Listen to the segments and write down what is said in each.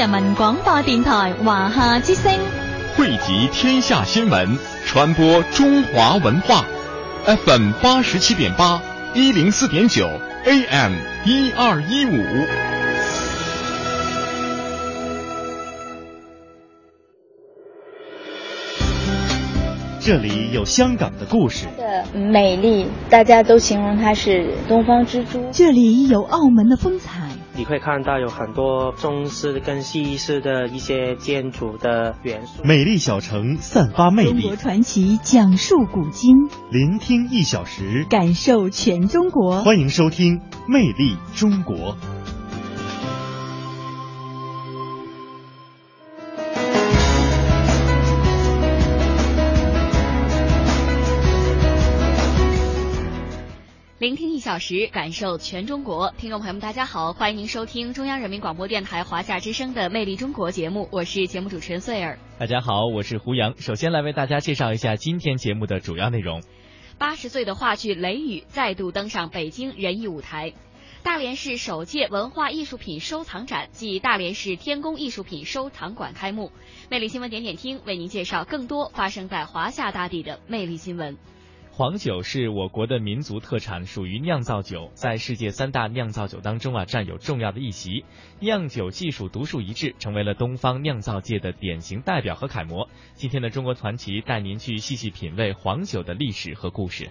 人民广播电台华夏之声，汇集天下新闻，传播中华文化。FM 八十七点八，一零四点九，AM 一二一五。这里有香港的故事，的美丽，大家都形容它是东方之珠。这里有澳门的风采，你会看到有很多中式跟西式的一些建筑的元素。美丽小城散发魅力，中国传奇讲述古今，聆听一小时，感受全中国。欢迎收听《魅力中国》。小时，感受全中国。听众朋友们，大家好，欢迎您收听中央人民广播电台华夏之声的《魅力中国》节目，我是节目主持人穗儿。大家好，我是胡杨。首先来为大家介绍一下今天节目的主要内容：八十岁的话剧《雷雨》再度登上北京人艺舞台；大连市首届文化艺术品收藏展暨大连市天宫艺术品收藏馆开幕。魅力新闻点点听为您介绍更多发生在华夏大地的魅力新闻。黄酒是我国的民族特产，属于酿造酒，在世界三大酿造酒当中啊占有重要的一席。酿酒技术独树一帜，成为了东方酿造界的典型代表和楷模。今天的中国传奇带您去细细品味黄酒的历史和故事。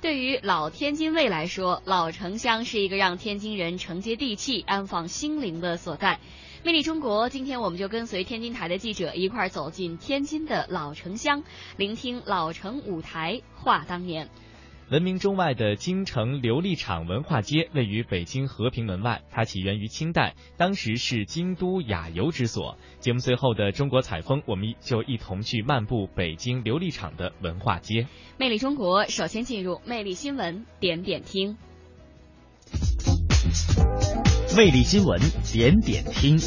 对于老天津卫来说，老城乡是一个让天津人承接地气、安放心灵的所在。魅力中国，今天我们就跟随天津台的记者一块儿走进天津的老城乡，聆听老城舞台话当年。闻名中外的京城琉璃厂文化街位于北京和平门外，它起源于清代，当时是京都雅游之所。节目最后的中国采风，我们就一同去漫步北京琉璃厂的文化街。魅力中国，首先进入魅力新闻点点听。魅力新闻点点听。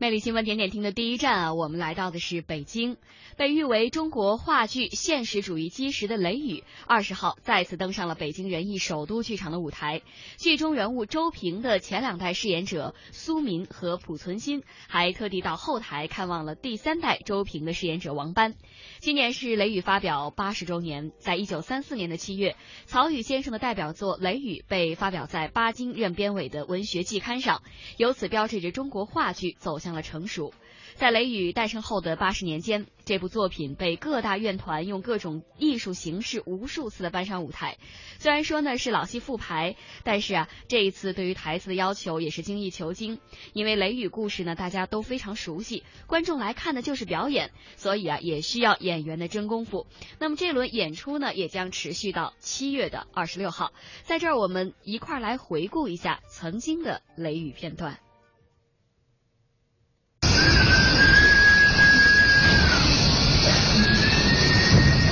魅力新闻点点听的第一站啊，我们来到的是北京。被誉为中国话剧现实主义基石的《雷雨》，二十号再次登上了北京人艺首都剧场的舞台。剧中人物周平的前两代饰演者苏民和濮存昕，还特地到后台看望了第三代周平的饰演者王班。今年是《雷雨》发表八十周年，在一九三四年的七月，曹禺先生的代表作《雷雨》被发表在巴金任编委的文学季刊上，由此标志着中国话剧走向了成熟。在《雷雨》诞生后的八十年间，这部作品被各大院团用各种艺术形式无数次的搬上舞台。虽然说呢是老戏复排，但是啊这一次对于台词的要求也是精益求精。因为《雷雨》故事呢大家都非常熟悉，观众来看的就是表演，所以啊也需要演员的真功夫。那么这轮演出呢也将持续到七月的二十六号。在这儿我们一块儿来回顾一下曾经的《雷雨》片段。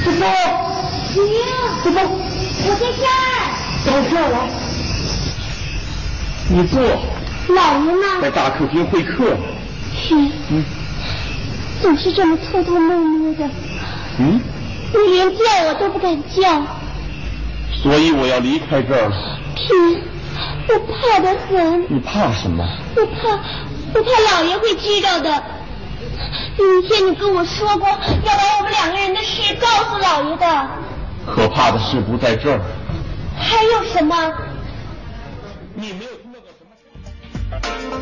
师傅，师傅，我在这儿。到这儿来。你坐。老爷呢？在大客厅会客。是。嗯。总是这么偷偷摸摸的。嗯。你连叫我都不敢叫。所以我要离开这儿了。是。我怕得很。你怕什么？我怕，我怕老爷会知道的。有一天你跟我说过，要把我们两个人的事告诉老爷的。可怕的事不在这儿。还有什么？你没有听到过什么？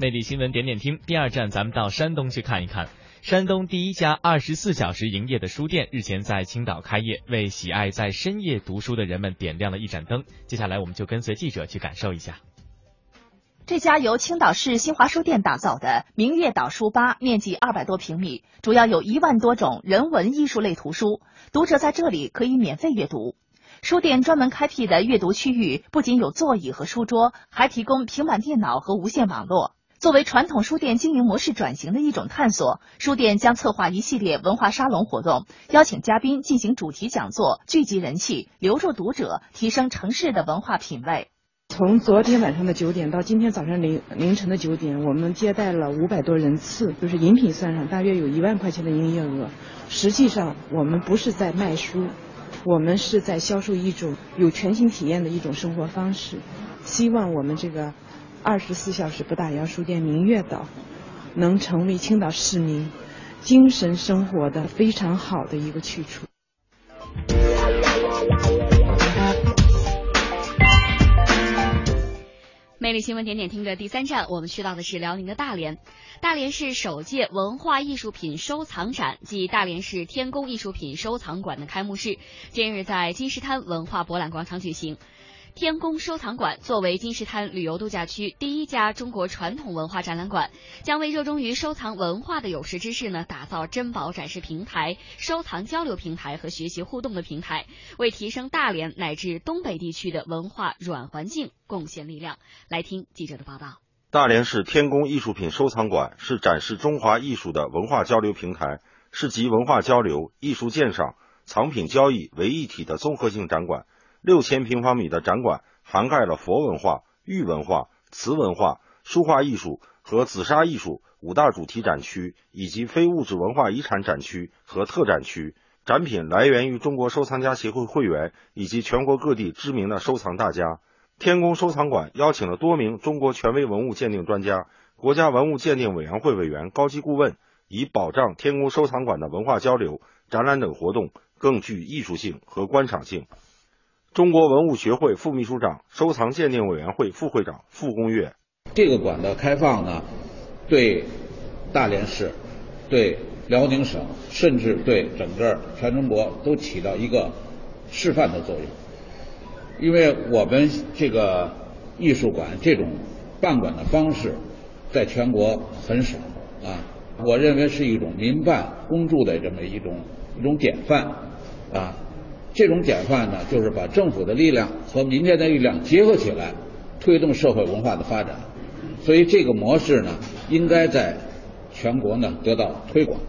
魅力新闻点点听，第二站咱们到山东去看一看。山东第一家二十四小时营业的书店日前在青岛开业，为喜爱在深夜读书的人们点亮了一盏灯。接下来我们就跟随记者去感受一下。这家由青岛市新华书店打造的明月岛书吧，面积二百多平米，主要有一万多种人文艺术类图书，读者在这里可以免费阅读。书店专门开辟的阅读区域不仅有座椅和书桌，还提供平板电脑和无线网络。作为传统书店经营模式转型的一种探索，书店将策划一系列文化沙龙活动，邀请嘉宾进行主题讲座，聚集人气，留住读者，提升城市的文化品味。从昨天晚上的九点到今天早上凌凌晨的九点，我们接待了五百多人次，就是饮品算上，大约有一万块钱的营业额。实际上，我们不是在卖书，我们是在销售一种有全新体验的一种生活方式。希望我们这个二十四小时不打烊书店明月岛，能成为青岛市民精神生活的非常好的一个去处。魅力新闻点点听的第三站，我们去到的是辽宁的大连。大连市首届文化艺术品收藏展暨大连市天工艺术品收藏馆的开幕式，今日在金石滩文化博览广场举行。天宫收藏馆作为金石滩旅游度假区第一家中国传统文化展览馆，将为热衷于收藏文化的有识之士呢打造珍宝展示平台、收藏交流平台和学习互动的平台，为提升大连乃至东北地区的文化软环境贡献力量。来听记者的报道。大连市天宫艺术品收藏馆是展示中华艺术的文化交流平台，是集文化交流、艺术鉴赏、藏品交易为一体的综合性展馆。六千平方米的展馆涵盖了佛文化、玉文化、瓷文化、书画艺术和紫砂艺术五大主题展区，以及非物质文化遗产展区和特展区。展品来源于中国收藏家协会会员以及全国各地知名的收藏大家。天宫收藏馆邀请了多名中国权威文物鉴定专家、国家文物鉴定委员会委员、高级顾问，以保障天宫收藏馆的文化交流、展览等活动更具艺术性和观赏性。中国文物学会副秘书长、收藏鉴定委员会副会长傅公岳，这个馆的开放呢，对大连市、对辽宁省，甚至对整个全中国都起到一个示范的作用。因为我们这个艺术馆这种办馆的方式，在全国很少啊，我认为是一种民办公助的这么一种一种典范啊。这种典范呢，就是把政府的力量和民间的力量结合起来，推动社会文化的发展。所以这个模式呢，应该在全国呢得到推广。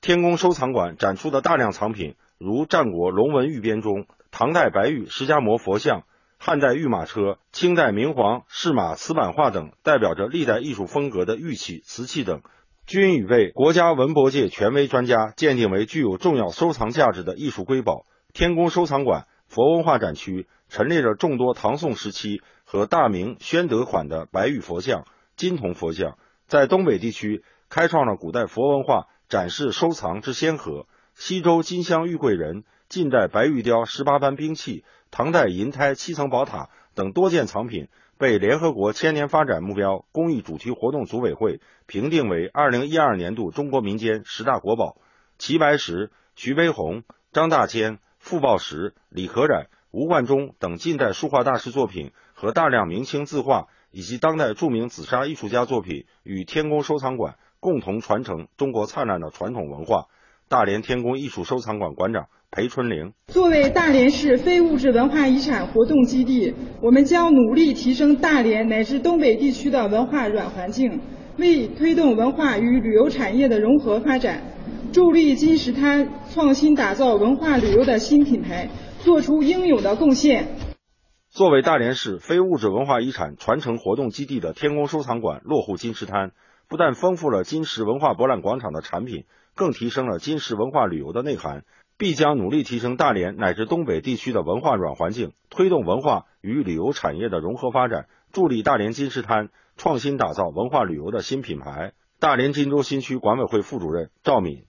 天宫收藏馆展出的大量藏品，如战国龙纹玉编钟、唐代白玉释迦摩佛像、汉代御马车、清代明皇饰马瓷版画等，代表着历代艺术风格的玉器、瓷器等，均已被国家文博界权威专家鉴定为具有重要收藏价值的艺术瑰宝。天宫收藏馆佛文化展区陈列着众多唐宋时期和大明宣德款的白玉佛像、金铜佛像，在东北地区开创了古代佛文化展示收藏之先河。西周金镶玉贵人、近代白玉雕十八般兵器、唐代银胎七层宝塔等多件藏品，被联合国千年发展目标公益主题活动组委会评定为二零一二年度中国民间十大国宝。齐白石、徐悲鸿、张大千。傅抱石、李可染、吴冠中等近代书画大师作品和大量明清字画以及当代著名紫砂艺术家作品，与天宫收藏馆共同传承中国灿烂的传统文化。大连天宫艺术收藏馆馆长裴春玲：作为大连市非物质文化遗产活动基地，我们将努力提升大连乃至东北地区的文化软环境，为推动文化与旅游产业的融合发展。助力金石滩创新打造文化旅游的新品牌，做出应有的贡献。作为大连市非物质文化遗产传承活动基地的天宫收藏馆落户金石滩，不但丰富了金石文化博览广场的产品，更提升了金石文化旅游的内涵。必将努力提升大连乃至东北地区的文化软环境，推动文化与旅游产业的融合发展，助力大连金石滩创新打造文化旅游的新品牌。大连金州新区管委会副主任赵敏。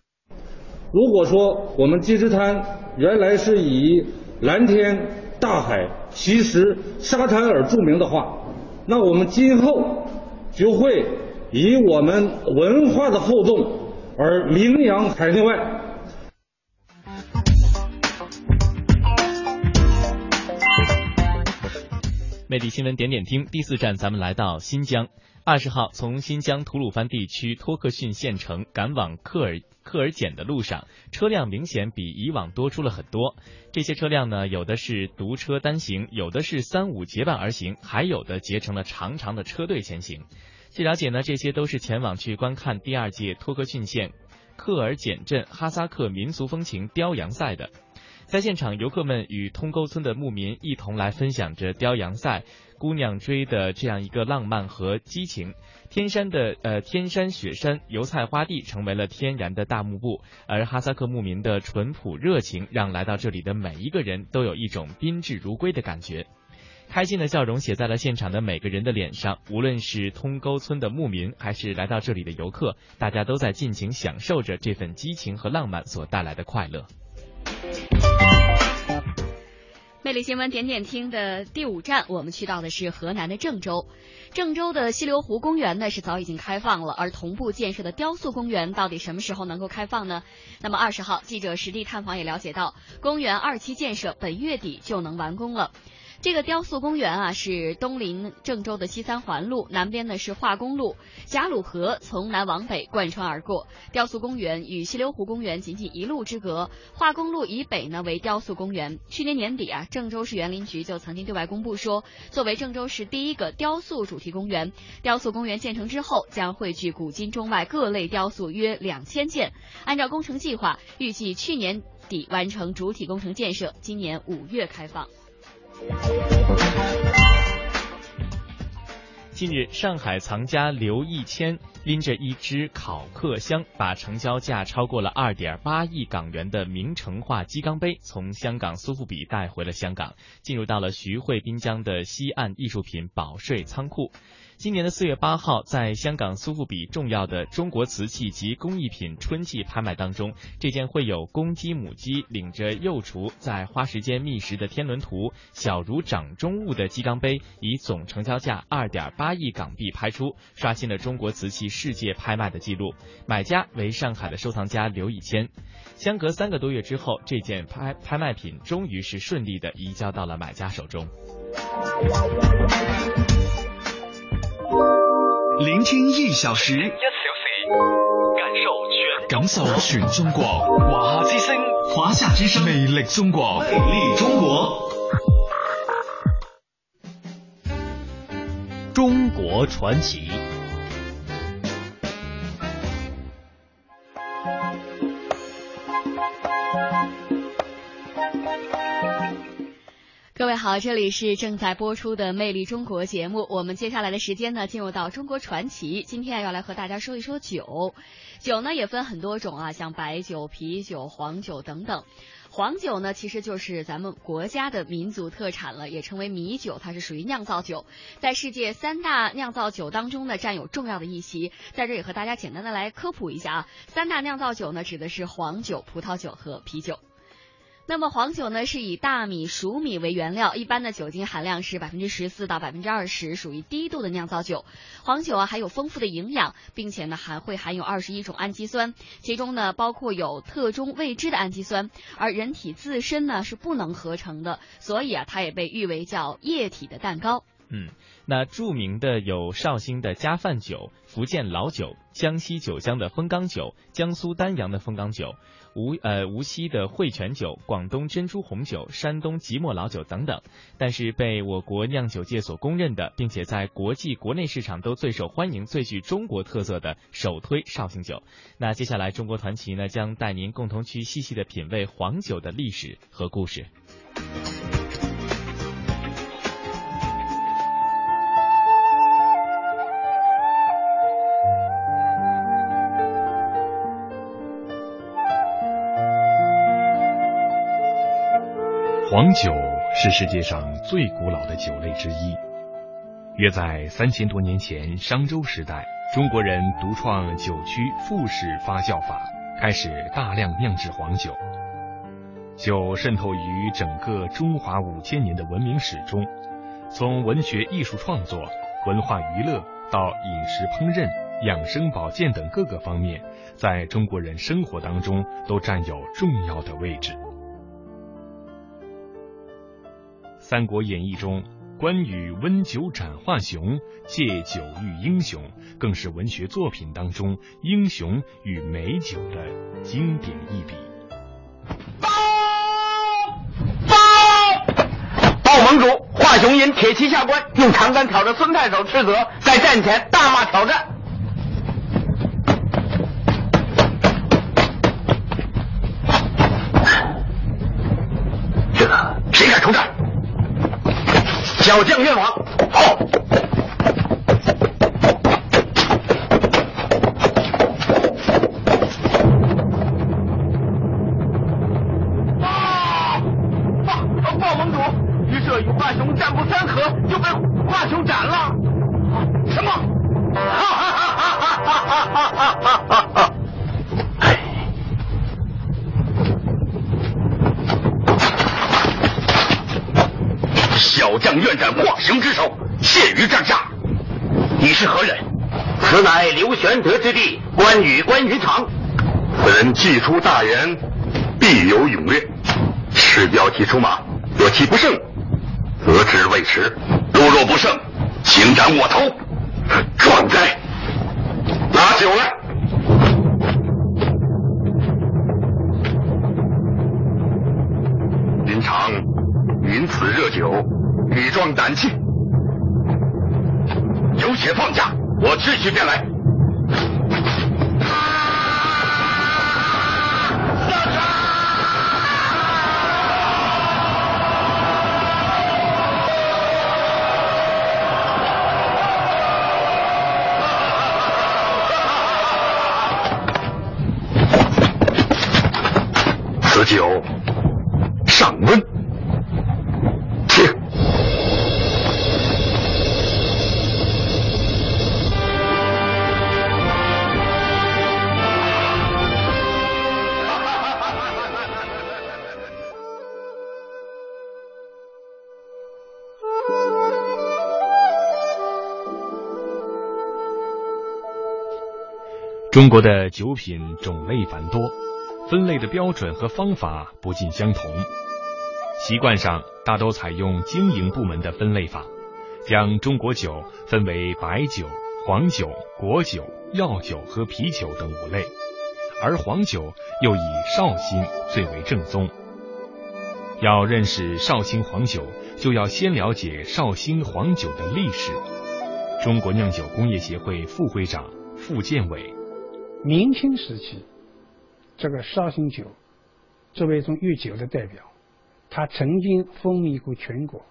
如果说我们金石滩原来是以蓝天、大海、奇石、沙滩而著名的话，那我们今后就会以我们文化的厚重而名扬海内外。魅力新闻点点听第四站，咱们来到新疆。二十号，从新疆吐鲁番地区托克逊县城赶往克尔。克尔简的路上，车辆明显比以往多出了很多。这些车辆呢，有的是独车单行，有的是三五结伴而行，还有的结成了长长的车队前行。据了解呢，这些都是前往去观看第二届托克逊县克尔简镇哈萨克民俗风情雕羊赛的。在现场，游客们与通沟村的牧民一同来分享着雕羊赛姑娘追的这样一个浪漫和激情。天山的呃天山雪山油菜花地成为了天然的大幕布，而哈萨克牧民的淳朴热情让来到这里的每一个人都有一种宾至如归的感觉。开心的笑容写在了现场的每个人的脸上，无论是通沟村的牧民，还是来到这里的游客，大家都在尽情享受着这份激情和浪漫所带来的快乐。魅力新闻点点听的第五站，我们去到的是河南的郑州。郑州的西流湖公园呢是早已经开放了，而同步建设的雕塑公园到底什么时候能够开放呢？那么二十号记者实地探访也了解到，公园二期建设本月底就能完工了。这个雕塑公园啊，是东临郑州的西三环路，南边呢是化工路，贾鲁河从南往北贯穿而过。雕塑公园与西流湖公园仅仅一路之隔，化工路以北呢为雕塑公园。去年年底啊，郑州市园林局就曾经对外公布说，作为郑州市第一个雕塑主题公园，雕塑公园建成之后将汇聚古今中外各类雕塑约两千件。按照工程计划，预计去年底完成主体工程建设，今年五月开放。近日，上海藏家刘一谦拎着一只考克箱，把成交价超过了二点八亿港元的明成化鸡缸杯从香港苏富比带回了香港，进入到了徐汇滨江的西岸艺术品保税仓库。今年的四月八号，在香港苏富比重要的中国瓷器及工艺品春季拍卖当中，这件会有公鸡母鸡领着幼雏在花时间觅食的天伦图，小如掌中物的鸡缸杯，以总成交价二点八亿港币拍出，刷新了中国瓷器世界拍卖的记录。买家为上海的收藏家刘以谦。相隔三个多月之后，这件拍拍卖品终于是顺利的移交到了买家手中。聆听一小时，一小时，感受全。感受全中国，华夏之声，华夏之声，魅力中国，魅力中国，中国传奇。各位好，这里是正在播出的《魅力中国》节目。我们接下来的时间呢，进入到中国传奇。今天要来和大家说一说酒。酒呢也分很多种啊，像白酒、啤酒、黄酒等等。黄酒呢，其实就是咱们国家的民族特产了，也称为米酒，它是属于酿造酒，在世界三大酿造酒当中呢，占有重要的一席。在这里和大家简单的来科普一下啊，三大酿造酒呢，指的是黄酒、葡萄酒和啤酒。那么黄酒呢，是以大米、熟米为原料，一般的酒精含量是百分之十四到百分之二十，属于低度的酿造酒。黄酒啊，含有丰富的营养，并且呢，还会含有二十一种氨基酸，其中呢，包括有特中未知的氨基酸，而人体自身呢是不能合成的，所以啊，它也被誉为叫液体的蛋糕。嗯，那著名的有绍兴的加饭酒、福建老酒、江西九江的风缸酒、江苏丹阳的风缸酒。无呃无锡的汇泉酒、广东珍珠红酒、山东即墨老酒等等，但是被我国酿酒界所公认的，并且在国际国内市场都最受欢迎、最具中国特色的，首推绍兴酒。那接下来中国传奇呢，将带您共同去细细的品味黄酒的历史和故事。黄酒是世界上最古老的酒类之一。约在三千多年前，商周时代，中国人独创酒曲复式发酵法，开始大量酿制黄酒。酒渗透于整个中华五千年的文明史中，从文学艺术创作、文化娱乐到饮食烹饪、养生保健等各个方面，在中国人生活当中都占有重要的位置。《三国演义》中关羽温酒斩华雄、借酒喻英雄，更是文学作品当中英雄与美酒的经典一笔。报报报盟主，华雄因铁骑下关，用长杆挑着孙太守斥责，在战前大骂挑战。小将愿往。祭出大言。中国的酒品种类繁多，分类的标准和方法不尽相同。习惯上大都采用经营部门的分类法，将中国酒分为白酒、黄酒、果酒、药酒和啤酒等五类，而黄酒又以绍兴最为正宗。要认识绍兴黄酒，就要先了解绍兴黄酒的历史。中国酿酒工业协会副会长傅建伟。明清时期，这个绍兴酒作为一种御酒的代表，它曾经风靡过全国。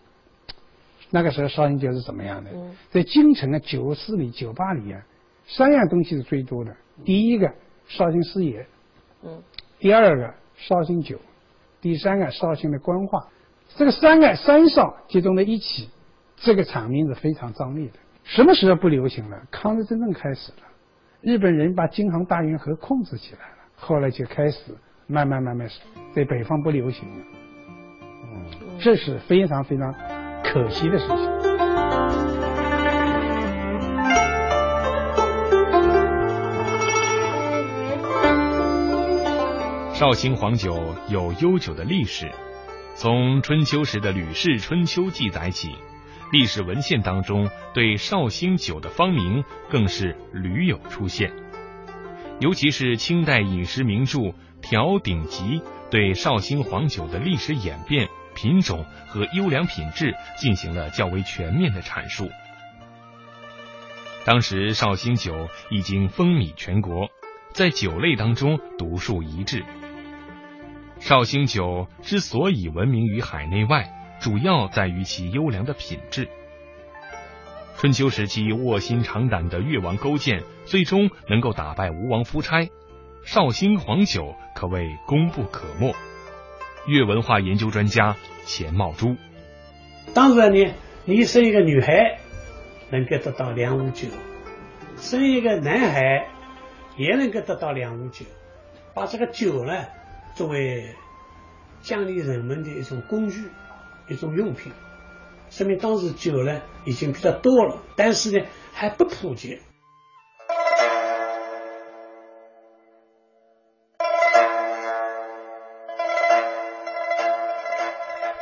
那个时候绍兴酒是怎么样的？嗯在京城的酒肆里、酒吧里啊，三样东西是最多的。第一个绍兴师爷，嗯，第二个绍兴酒，第三个绍兴的官话。这个三个三少集中在一起，这个场面是非常张力的。什么时候不流行了？抗日战争开始了。日本人把京杭大运河控制起来了，后来就开始慢慢慢慢在北方不流行了，嗯，这是非常非常可惜的事情。绍兴黄酒有悠久的历史，从春秋时的《吕氏春秋》记载起。历史文献当中对绍兴酒的芳名更是屡有出现，尤其是清代饮食名著《调鼎集》对绍兴黄酒的历史演变、品种和优良品质进行了较为全面的阐述。当时绍兴酒已经风靡全国，在酒类当中独树一帜。绍兴酒之所以闻名于海内外，主要在于其优良的品质。春秋时期卧薪尝胆的越王勾践，最终能够打败吴王夫差，绍兴黄酒可谓功不可没。越文化研究专家钱茂珠，当然呢，你生一个女孩能够得到两壶酒，生一个男孩也能够得到两壶酒，把这个酒呢作为奖励人们的一种工具。一种用品，说明当时酒呢已经比较多了，但是呢还不普及。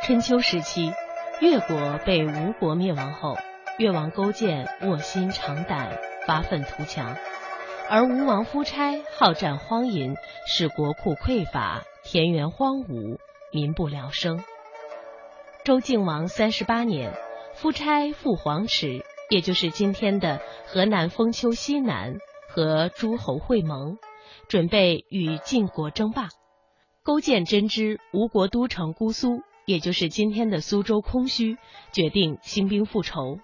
春秋时期，越国被吴国灭亡后，越王勾践卧薪尝胆，发愤图强，而吴王夫差好战荒淫，使国库匮乏，田园荒芜，民不聊生。周敬王三十八年，夫差赴黄池，也就是今天的河南封丘西南，和诸侯会盟，准备与晋国争霸。勾践真知吴国都城姑苏，也就是今天的苏州空虚，决定兴兵复仇。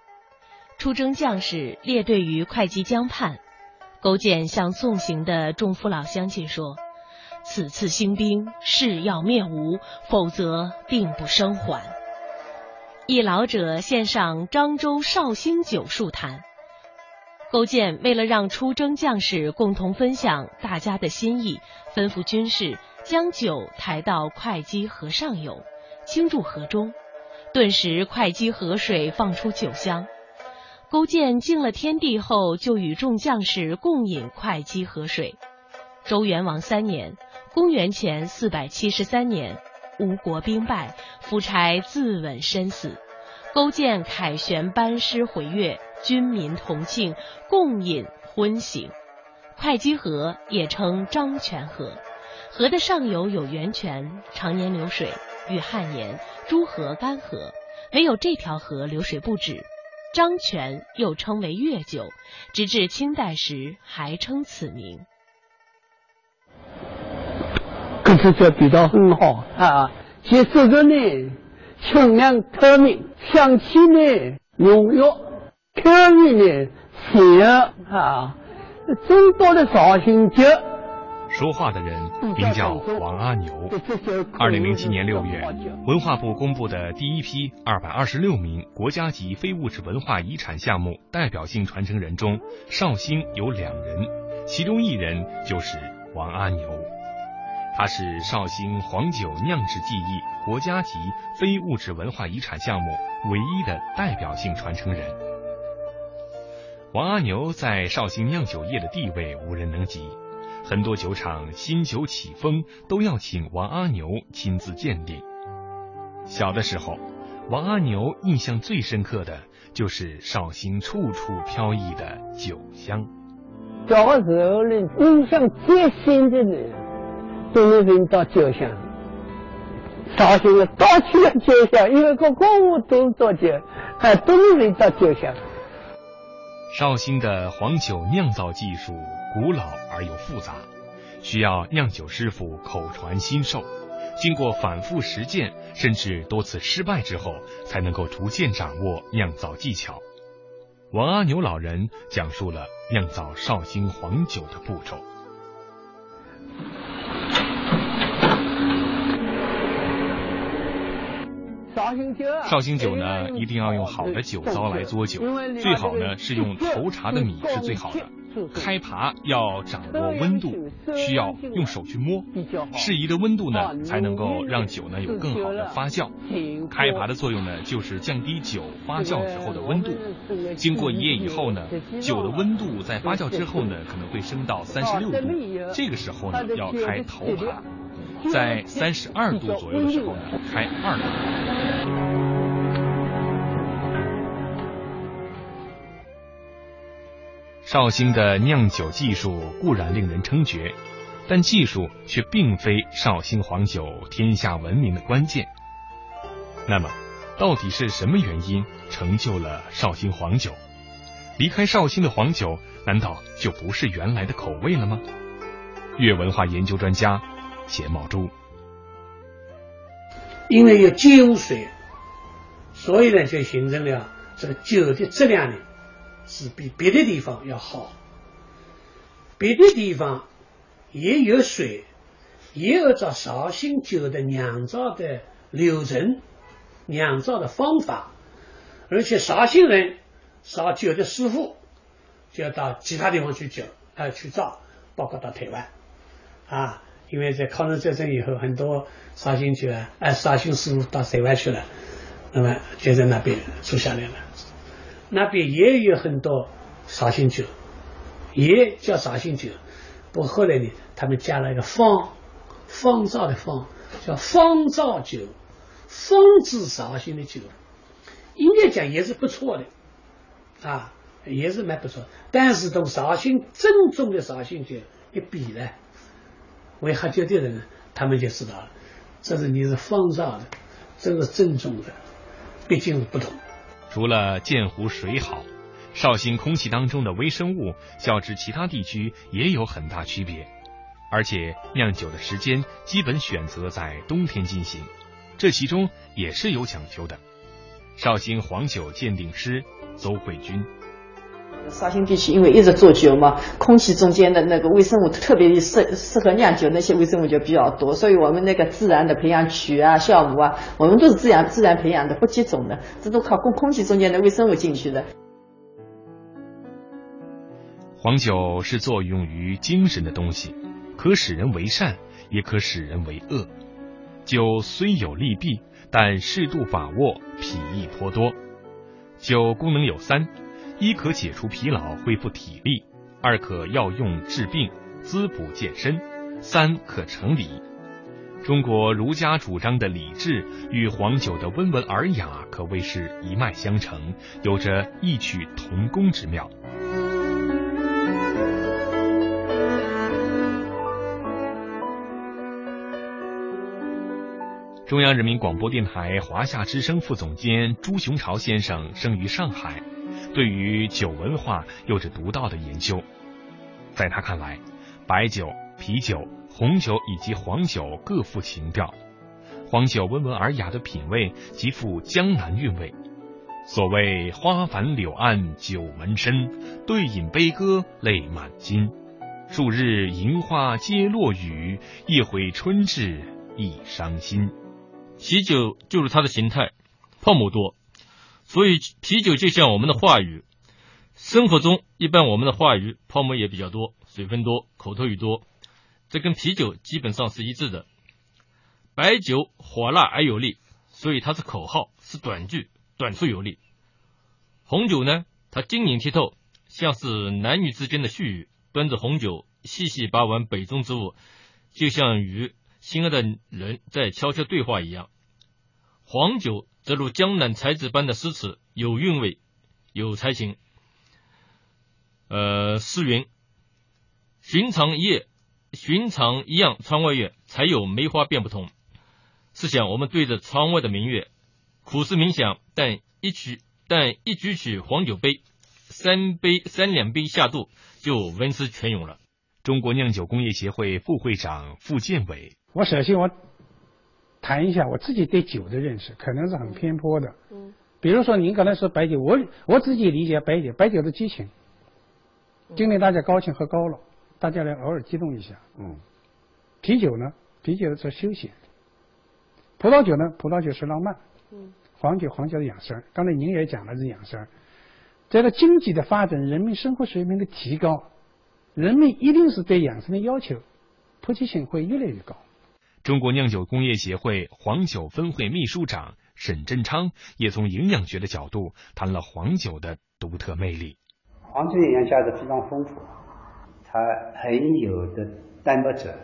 出征将士列队于会稽江畔。勾践向送行的众父老乡亲说：“此次兴兵誓要灭吴，否则定不生还。”一老者献上漳州绍兴酒数坛。勾践为了让出征将士共同分享大家的心意，吩咐军士将酒抬到会稽河上游，倾注河中，顿时会稽河水放出酒香。勾践敬了天地后，就与众将士共饮会稽河水。周元王三年（公元前四百七十三年），吴国兵败，夫差自刎身死。勾践凯旋班师回越，军民同庆，共饮昏醒。会稽河也称漳泉河，河的上游有源泉，常年流水，遇旱年诸河干涸，唯有这条河流水不止。漳泉又称为月酒，直至清代时还称此名。这比较很好啊，其色泽呢清凉透明，香气呢浓郁，口味呢鲜啊，众多的绍兴酒。说话的人名叫王阿牛。二零零七年六月，文化部公布的第一批二百二十六名国家级非物质文化遗产项目代表性传承人中，绍兴有两人，其中一人就是王阿牛。他是绍兴黄酒酿制技艺国家级非物质文化遗产项目唯一的代表性传承人。王阿牛在绍兴酿酒业的地位无人能及。很多酒厂新酒起封都要请王阿牛亲自鉴定。小的时候，王阿牛印象最深刻的就是绍兴处处飘逸的酒香。小的时候呢，印象最深的呢，都能闻到酒香。绍兴的到处的酒香，因为个个物都做酒，哎，都能闻到酒香。绍兴的黄酒酿造技术古老而又复杂，需要酿酒师傅口传心授，经过反复实践，甚至多次失败之后，才能够逐渐掌握酿造技巧。王阿牛老人讲述了酿造绍兴黄酒的步骤。绍兴酒。呢，一定要用好的酒糟来做酒，最好呢 是用头茬的米是最好的。开耙要掌握温度，需要用手去摸，适宜的温度呢，才能够让酒呢有更好的发酵。开耙的作用呢，就是降低酒发酵之后的温度。经过一夜以后呢，酒的温度在发酵之后呢，可能会升到三十六度，这个时候呢，要开头耙。在三十二度左右的时候呢，开二度。绍兴的酿酒技术固然令人称绝，但技术却并非绍兴黄酒天下闻名的关键。那么，到底是什么原因成就了绍兴黄酒？离开绍兴的黄酒，难道就不是原来的口味了吗？粤文化研究专家。钱茂珠，因为有酒水，所以呢就形成了这个酒的质量呢是比别的地方要好。别的地方也有水，也有照绍兴酒的酿造的流程、酿造的方法，而且绍兴人烧酒的师傅就要到其他地方去酒啊去造，包括到台湾啊。因为在抗日战争以后，很多绍兴酒啊，哎，绍兴师傅到台湾去了，那么就在那边住下来了。那边也有很多绍兴酒，也叫绍兴酒。不过后来呢，他们加了一个方，方造的方，叫方造酒，方制绍兴的酒，应该讲也是不错的，啊，也是蛮不错。但是同绍兴正宗的绍兴酒一比呢？为喝酒的人，他们就知道了，这是你是方造的，这是正宗的，毕竟是不同。除了鉴湖水好，绍兴空气当中的微生物较之其他地区也有很大区别，而且酿酒的时间基本选择在冬天进行，这其中也是有讲究的。绍兴黄酒鉴定师邹慧君。绍兴地区因为一直做酒嘛，空气中间的那个微生物特别适适合酿酒，那些微生物就比较多，所以我们那个自然的培养曲啊、酵母啊，我们都是自然自然培养的，不接种的，这都靠空空气中间的微生物进去的。黄酒是作用于精神的东西，可使人为善，也可使人为恶。酒虽有利弊，但适度把握，裨益颇多。酒功能有三。一可解除疲劳，恢复体力；二可药用治病，滋补健身；三可成礼。中国儒家主张的礼制与黄酒的温文尔雅可谓是一脉相承，有着异曲同工之妙。中央人民广播电台华夏之声副总监朱雄朝先生生于上海。对于酒文化有着独到的研究，在他看来，白酒、啤酒、红酒以及黄酒各富情调。黄酒温文尔雅的品味，极富江南韵味。所谓花繁柳暗酒门深，对饮悲歌泪满襟。数日银花皆落雨，一回春至亦伤心。喜酒就是它的形态，泡沫多。所以啤酒就像我们的话语，生活中一般我们的话语泡沫也比较多，水分多，口头语多，这跟啤酒基本上是一致的。白酒火辣而有力，所以它是口号，是短句，短促有力。红酒呢，它晶莹剔透，像是男女之间的絮语，端着红酒细细把玩杯中之物，就像与心爱的人在悄悄对话一样。黄酒。则如江南才子般的诗词，有韵味，有才情。呃，诗云：“寻常夜，寻常一样窗外月，才有梅花便不同。”试想，我们对着窗外的明月，苦思冥想，但一曲，但一举起黄酒杯，三杯三两杯下肚，就文思泉涌了。中国酿酒工业协会副会长傅建伟，我首先我。谈一下我自己对酒的认识，可能是很偏颇的。嗯，比如说您刚才说白酒，我我自己理解白酒，白酒的激情，今天大家高兴喝高了，大家来偶尔激动一下。嗯，啤酒呢，啤酒是休闲。葡萄酒呢，葡萄酒是浪漫。嗯，黄酒，黄酒是养生。刚才您也讲了是养生。这个经济的发展，人民生活水平的提高，人们一定是对养生的要求，普及性会越来越高。中国酿酒工业协会黄酒分会秘书长沈振昌也从营养学的角度谈了黄酒的独特魅力。黄酒营养价值非常丰富，它含有的蛋白质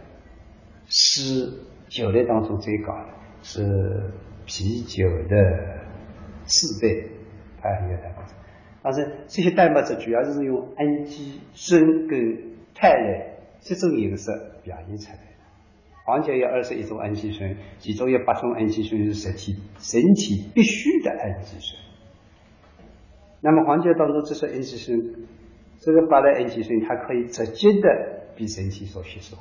是酒类当中最高的，是啤酒的四倍，它含有蛋白质。但是这些蛋白质主要是用氨基酸跟肽类这种形式表现出来。黄酒有二十一种氨基酸，其中有八种氨基酸是身体身体必需的氨基酸。那么黄酒当中这些氨基酸，这个八类氨基酸，它可以直接的被身体所吸收。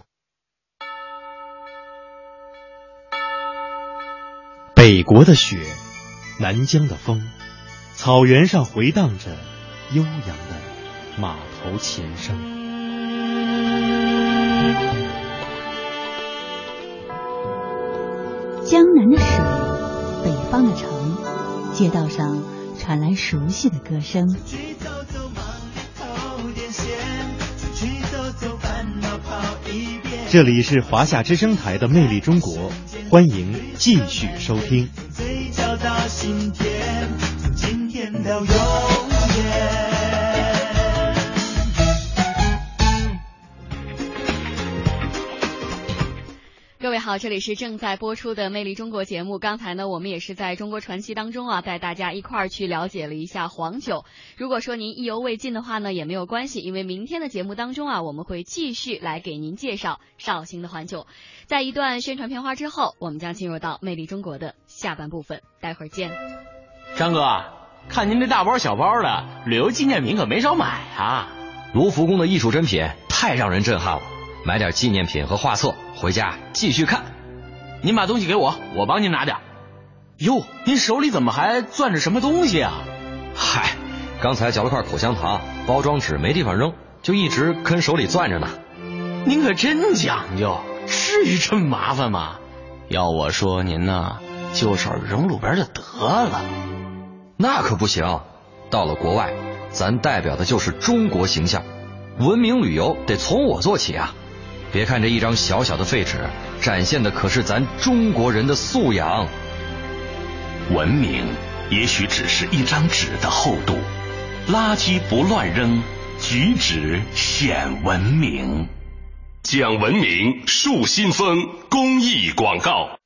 北国的雪，南疆的风，草原上回荡着悠扬的马头琴声。江南的水，北方的城，街道上传来熟悉的歌声。这里是华夏之声台的《魅力中国》，欢迎继续收听。各位好，这里是正在播出的《魅力中国》节目。刚才呢，我们也是在中国传奇当中啊，带大家一块儿去了解了一下黄酒。如果说您意犹未尽的话呢，也没有关系，因为明天的节目当中啊，我们会继续来给您介绍绍兴的黄酒。在一段宣传片花之后，我们将进入到《魅力中国》的下半部分，待会儿见。张哥，看您这大包小包的，旅游纪念品可没少买啊！卢浮宫的艺术珍品太让人震撼了，买点纪念品和画册。回家继续看，您把东西给我，我帮您拿点。哟，您手里怎么还攥着什么东西啊？嗨，刚才嚼了块口香糖，包装纸没地方扔，就一直跟手里攥着呢。您可真讲究，至于这么麻烦吗？要我说，您呢，就手扔路边就得了。那可不行，到了国外，咱代表的就是中国形象，文明旅游得从我做起啊！别看这一张小小的废纸，展现的可是咱中国人的素养。文明也许只是一张纸的厚度，垃圾不乱扔，举止显文明。讲文明树新风公益广告。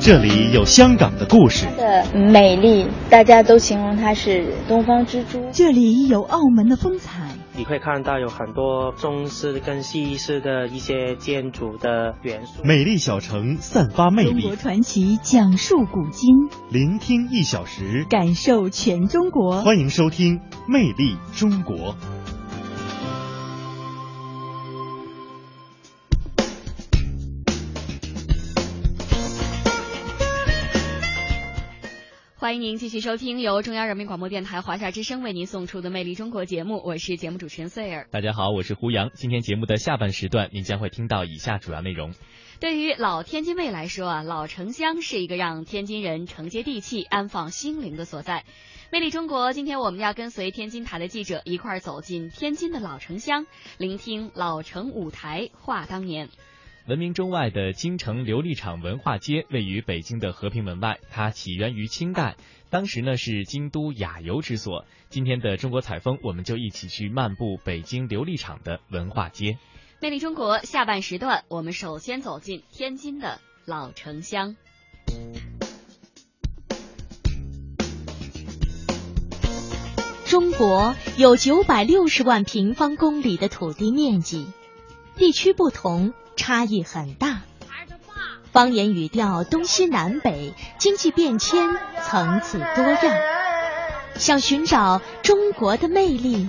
这里有香港的故事，的美丽，大家都形容它是东方之珠。这里有澳门的风采，你会看到有很多中式跟西式的一些建筑的元素。美丽小城散发魅力，中国传奇讲述古今，聆听一小时，感受全中国。欢迎收听《魅力中国》。欢迎您继续收听由中央人民广播电台华夏之声为您送出的《魅力中国》节目，我是节目主持人穗儿。大家好，我是胡杨。今天节目的下半时段，您将会听到以下主要内容。对于老天津卫来说啊，老城乡是一个让天津人承接地气、安放心灵的所在。魅力中国，今天我们要跟随天津台的记者一块儿走进天津的老城乡，聆听老城舞台话当年。闻名中外的京城琉璃厂文化街位于北京的和平门外，它起源于清代，当时呢是京都雅游之所。今天的中国采风，我们就一起去漫步北京琉璃厂的文化街。魅力中国下半时段，我们首先走进天津的老城乡。中国有九百六十万平方公里的土地面积，地区不同。差异很大，方言语调东西南北，经济变迁层次多样。想寻找中国的魅力，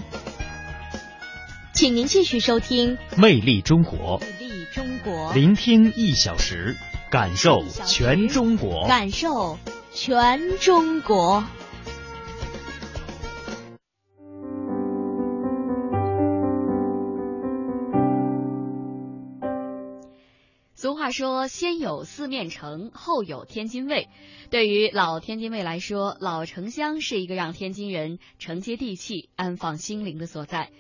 请您继续收听《魅力中国》，魅力中国，聆听一小时，感受全中国，感受全中国。俗话说：“先有四面城，后有天津卫。”对于老天津卫来说，老城乡是一个让天津人承接地气、安放心灵的所在。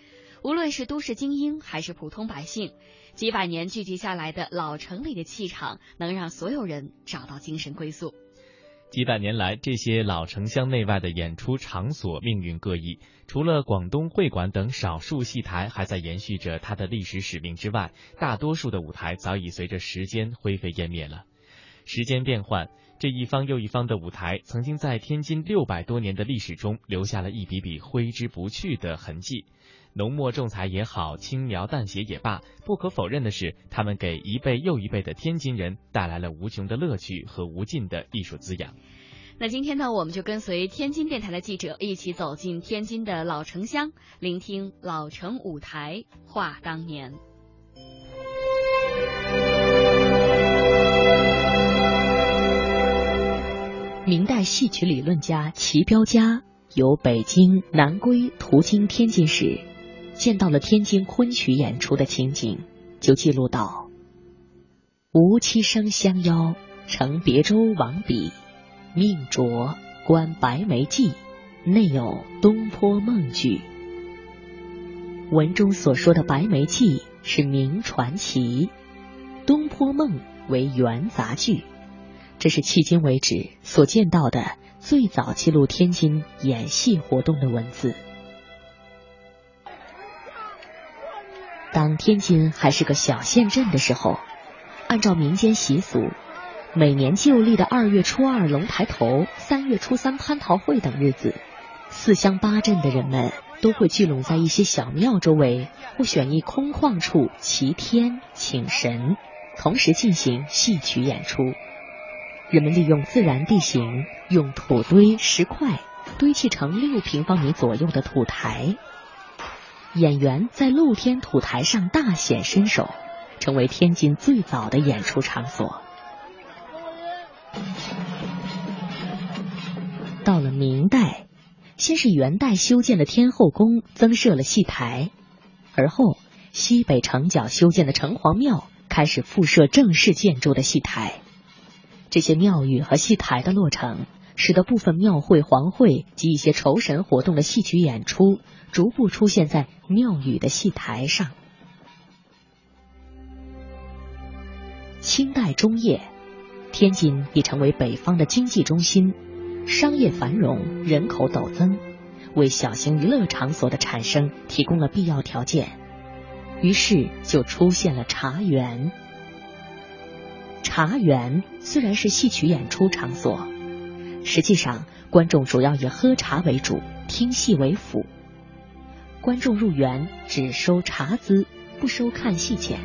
无论是都市精英还是普通百姓，几百年聚集下来的老城里的气场，能让所有人找到精神归宿。几百年来，这些老城乡内外的演出场所命运各异。除了广东会馆等少数戏台还在延续着它的历史使命之外，大多数的舞台早已随着时间灰飞烟灭了。时间变换，这一方又一方的舞台，曾经在天津六百多年的历史中留下了一笔笔挥之不去的痕迹。浓墨重彩也好，轻描淡写也罢，不可否认的是，他们给一辈又一辈的天津人带来了无穷的乐趣和无尽的艺术滋养。那今天呢，我们就跟随天津电台的记者一起走进天津的老城乡，聆听老城舞台话当年。明代戏曲理论家齐彪家由北京南归途经天津时，见到了天津昆曲演出的情景，就记录道：“吴七生相邀，乘别舟往彼。”命着观白眉记，内有东坡梦剧。文中所说的白眉记是明传奇，东坡梦为元杂剧。这是迄今为止所见到的最早记录天津演戏活动的文字。当天津还是个小县镇的时候，按照民间习俗。每年旧历的二月初二龙抬头、三月初三蟠桃会等日子，四乡八镇的人们都会聚拢在一些小庙周围，或选一空旷处祈天请神，同时进行戏曲演出。人们利用自然地形，用土堆、石块堆砌成六平方米左右的土台，演员在露天土台上大显身手成为天津最早的演出场所。到了明代先是元代修建的天后宫增设了戏台而后西北城角修建的城隍庙开始复设正式建筑的戏台。这些庙宇和戏台的落成使得部分庙会皇会及一些酬神活动的戏曲演出逐步出现在庙宇的戏台上。清代中叶，天津已成为北方的经济中心，商业繁荣，人口陡增，为小型娱乐场所的产生提供了必要条件。于是就出现了茶园。茶园虽然是戏曲演出场所，实际上观众主要以喝茶为主，听戏为辅。观众入园只收茶资，不收看戏钱。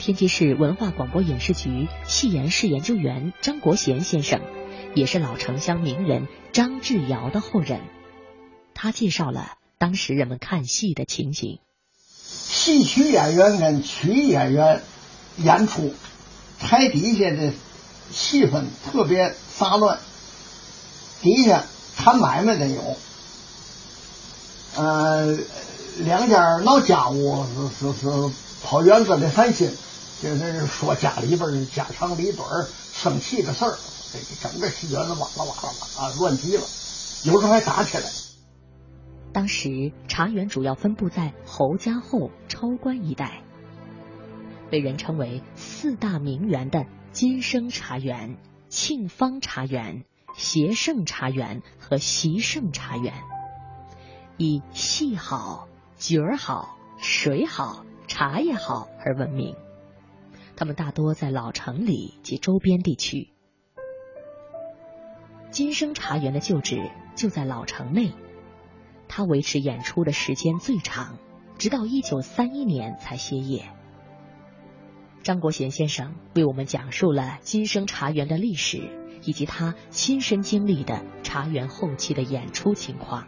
天津市文化广播影视局戏研室研究员张国贤先生，也是老城乡名人张志尧的后人。他介绍了当时人们看戏的情形：戏曲演员跟曲艺演员演出。台底下的气氛特别杂乱，底下谈买卖的有，呃，两家闹家务是是是跑园子的散心，就是说家里边家长里短生气的事儿，这整个戏园子哇啦哇啦哇啦乱极了，有时候还打起来。当时茶园主要分布在侯家后、超关一带。被人称为四大名园的金生茶园、庆芳茶园、协盛茶园和习盛茶园，以戏好、角儿好、水好、茶叶好而闻名。他们大多在老城里及周边地区。金生茶园的旧址就在老城内，它维持演出的时间最长，直到一九三一年才歇业。张国贤先生为我们讲述了金生茶园的历史，以及他亲身经历的茶园后期的演出情况。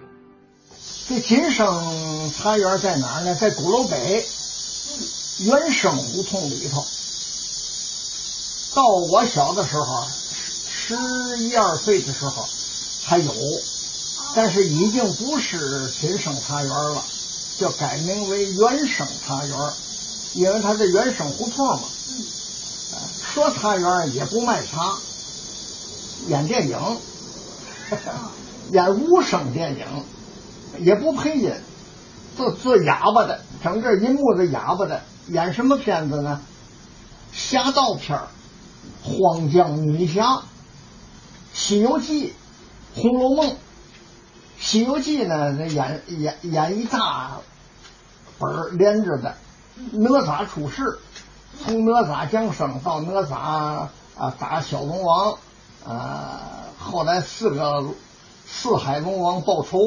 这金生茶园在哪儿呢？在鼓楼北原生胡同里头。到我小的时候，十一二岁的时候还有，但是已经不是金生茶园了，就改名为原生茶园。因为它是原生胡同嘛，说茶园也不卖茶，演电影，演无声电影，也不配音，做做哑巴的，整个银幕的哑巴的，演什么片子呢？侠盗片荒江女侠、西游记、红楼梦。西游记呢，那演演演一大本连着的。哪吒出世，从哪吒降生到哪吒啊打小龙王，啊后来四个四海龙王报仇，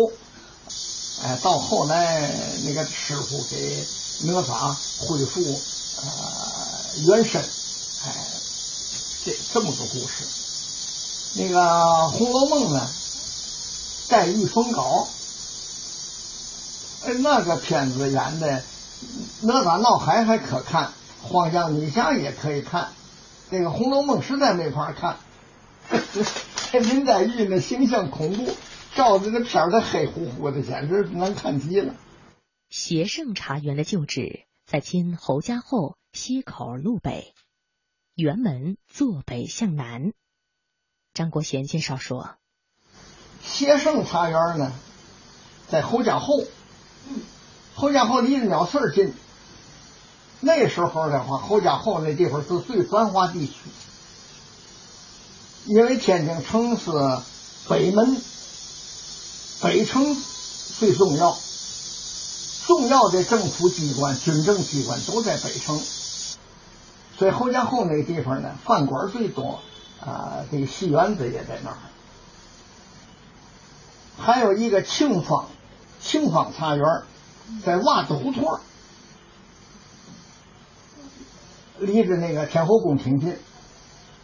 哎到后来那个师傅给哪吒恢复呃原身，哎这这么个故事。那个《红楼梦》呢，黛玉封稿，哎那个片子演的。哪吒闹海还可看，荒江女侠也可以看，这个《红楼梦》实在没法看。这林黛玉那形象恐怖，照着那片儿，黑乎乎的，简直难看极了。协盛茶园的旧址在今侯家后西口路北，园门坐北向南。张国贤介绍说，协盛茶园呢，在侯家后。侯家后离着鸟市近，那时候的话，侯家后那地方是最繁华地区，因为天津城是北门，北城最重要，重要的政府机关、军政机关都在北城，所以侯家后那个地方呢，饭馆最多，啊，这个戏园子也在那儿，还有一个庆芳，庆芳茶园。在袜子胡同离着那个天后宫挺近。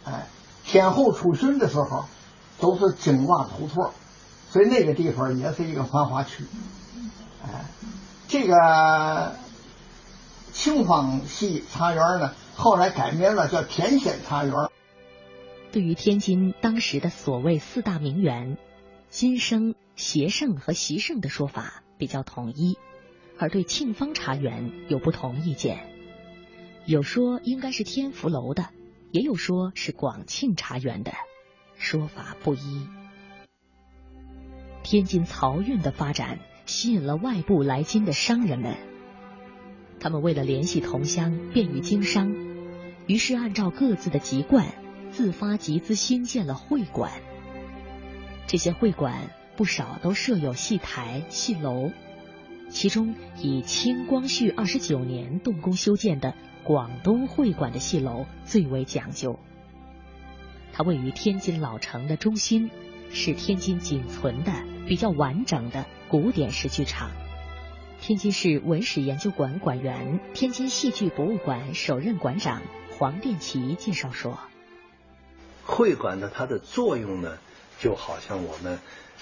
哎，天后出巡的时候都是经袜子胡同所以那个地方也是一个繁华区。哎，这个庆芳系茶园呢，后来改名了，叫天仙茶园。对于天津当时的所谓四大名园，金生、协盛和习盛的说法比较统一，而对庆芳茶园有不同意见。有说应该是天福楼的，也有说是广庆茶园的，说法不一。天津漕运的发展吸引了外部来津的商人们，他们为了联系同乡，便于经商，于是按照各自的籍贯。自发集资兴建了会馆，这些会馆不少都设有戏台、戏楼，其中以清光绪二十九年动工修建的广东会馆的戏楼最为讲究。它位于天津老城的中心，是天津仅存的比较完整的古典式剧场。天津市文史研究馆馆员、天津戏剧博物馆首任馆长黄殿奇介绍说。会馆的它的作用呢，就好像我们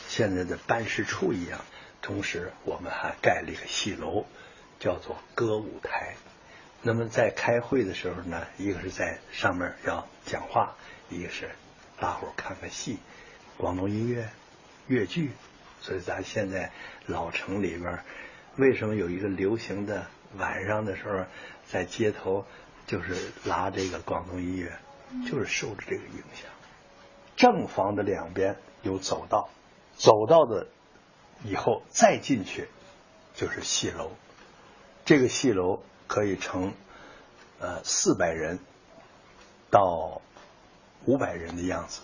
现在的办事处一样。同时，我们还盖了一个戏楼，叫做歌舞台。那么在开会的时候呢，一个是在上面要讲话，一个是大伙儿看看戏，广东音乐、越剧。所以咱现在老城里边，为什么有一个流行的晚上的时候在街头就是拉这个广东音乐？就是受着这个影响。正房的两边有走道，走道的以后再进去就是戏楼。这个戏楼可以成呃四百人到五百人的样子，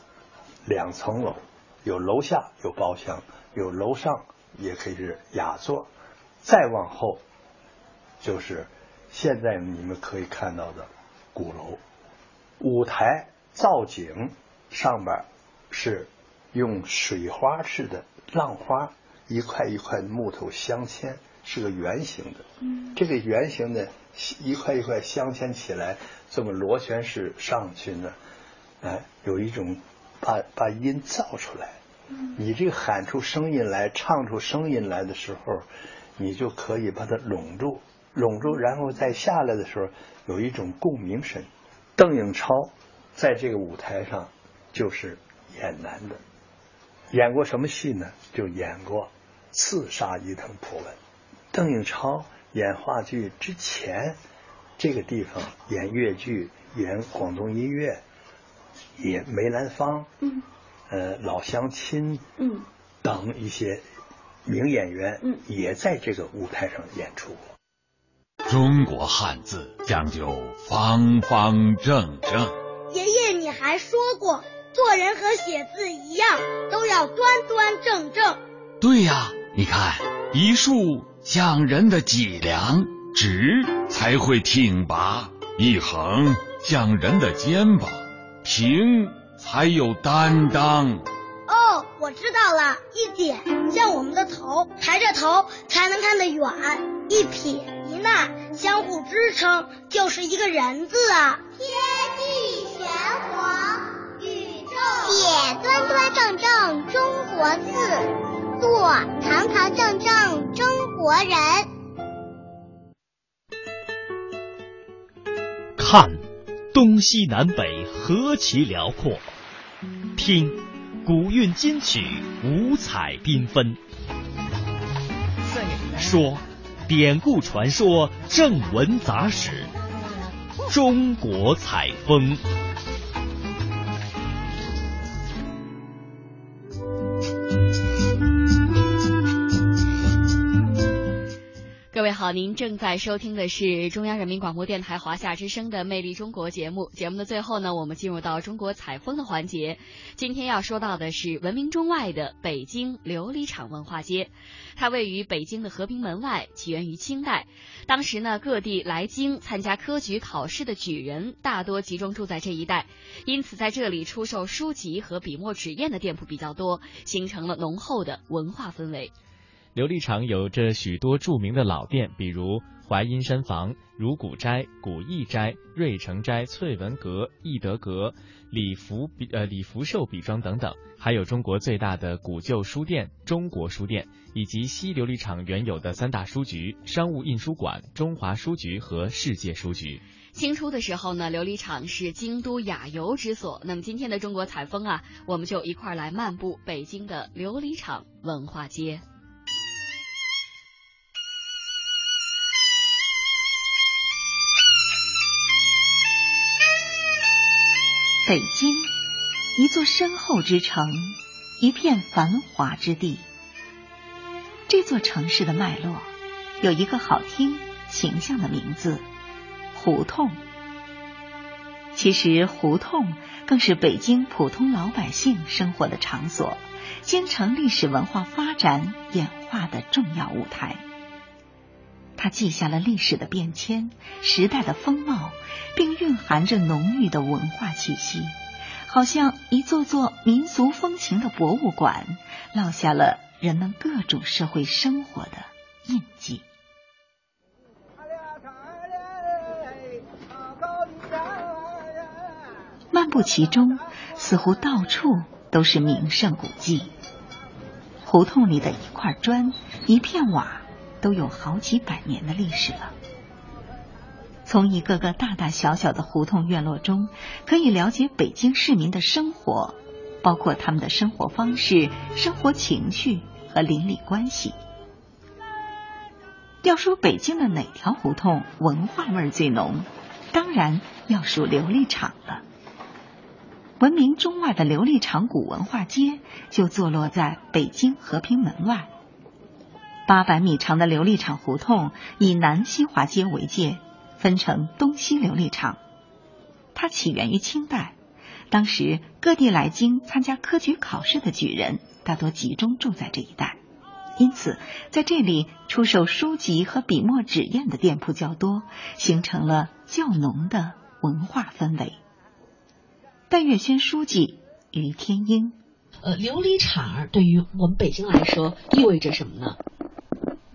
两层楼，有楼下有包厢，有楼上也可以是雅座。再往后就是现在你们可以看到的鼓楼。舞台造景上边是用水花式的浪花，一块一块木头镶嵌，是个圆形的。嗯，这个圆形的一块一块镶嵌起来，这么螺旋式上去呢，哎，有一种把把音造出来。嗯，你这个喊出声音来，唱出声音来的时候，你就可以把它拢住，拢住，然后再下来的时候，有一种共鸣声。邓颖超在这个舞台上就是演男的，演过什么戏呢？就演过《刺杀伊藤博文》。邓颖超演话剧之前，这个地方演越剧、演广东音乐，演梅兰芳、嗯，呃，老乡亲，嗯，等一些名演员，嗯，也在这个舞台上演出过。中国汉字讲究方方正正。爷爷，你还说过，做人和写字一样，都要端端正正。对呀，你看，一竖像人的脊梁，直才会挺拔；一横像人的肩膀，平才有担当。哦，我知道了，一点像我们的头，抬着头才能看得远；一撇。一捺相互支撑就是一个人字啊！天地玄黄，宇宙写端端正正中国字，做堂堂正正中国人。看东西南北何其辽阔，听古韵金曲五彩缤纷，说。典故传说、正文杂史，中国采风。位好，您正在收听的是中央人民广播电台华夏之声的《魅力中国》节目。节目的最后呢，我们进入到中国采风的环节。今天要说到的是闻名中外的北京琉璃厂文化街，它位于北京的和平门外，起源于清代。当时呢，各地来京参加科举考试的举人大多集中住在这一带，因此在这里出售书籍和笔墨纸砚的店铺比较多，形成了浓厚的文化氛围。琉璃厂有着许多著名的老店，比如淮阴山房、如古斋、古义斋、瑞成斋、翠文阁、义德阁、李福笔呃李福寿笔庄等等，还有中国最大的古旧书店中国书店，以及西琉璃厂原有的三大书局：商务印书馆、中华书局和世界书局。清初的时候呢，琉璃厂是京都雅游之所。那么今天的中国采风啊，我们就一块来漫步北京的琉璃厂文化街。北京，一座深厚之城，一片繁华之地。这座城市的脉络有一个好听、形象的名字。胡同，其实胡同更是北京普通老百姓生活的场所，京城历史文化发展演化的重要舞台。它记下了历史的变迁、时代的风貌，并蕴含着浓郁的文化气息，好像一座座民俗风情的博物馆，烙下了人们各种社会生活的印记。漫步其中，似乎到处都是名胜古迹。胡同里的一块砖、一片瓦，都有好几百年的历史了。从一个个大大小小的胡同院落中，可以了解北京市民的生活，包括他们的生活方式、生活情趣和邻里关系。要说北京的哪条胡同文化味最浓，当然要数琉璃厂了。闻名中外的琉璃厂古文化街就坐落在北京和平门外。八百米长的琉璃厂胡同以南新华街为界，分成东西琉璃厂。它起源于清代，当时各地来京参加科举考试的举人大多集中住在这一带，因此在这里出售书籍和笔墨纸砚的店铺较多，形成了较浓的文化氛围。戴月轩书记于天英，呃，琉璃厂对于我们北京来说意味着什么呢？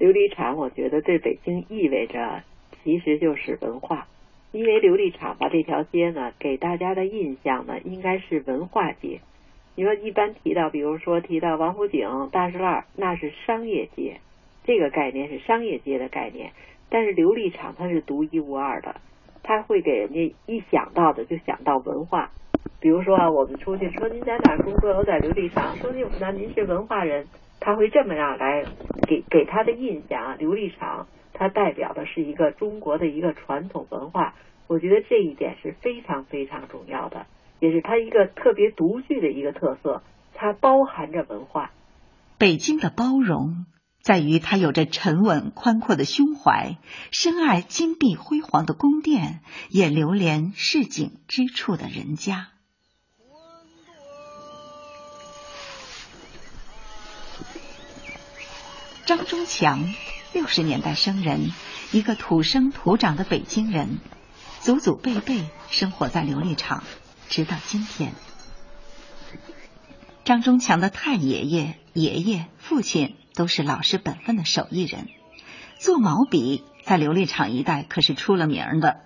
琉璃厂，我觉得对北京意味着其实就是文化，因为琉璃厂吧这条街呢给大家的印象呢应该是文化街。你说一般提到，比如说提到王府井、大栅栏，那是商业街，这个概念是商业街的概念。但是琉璃厂它是独一无二的，它会给人家一想到的就想到文化。比如说啊，我们出去说您在哪儿工作？我在琉璃厂。说您那您是文化人，他会这么样来给给他的印象啊。琉璃厂它代表的是一个中国的一个传统文化，我觉得这一点是非常非常重要的，也是它一个特别独具的一个特色，它包含着文化。北京的包容在于它有着沉稳宽阔的胸怀，深爱金碧辉煌的宫殿，也流连市井之处的人家。张忠强，六十年代生人，一个土生土长的北京人，祖祖辈辈生活在琉璃厂，直到今天。张忠强的太爷爷、爷爷、父亲都是老实本分的手艺人，做毛笔在琉璃厂一带可是出了名的。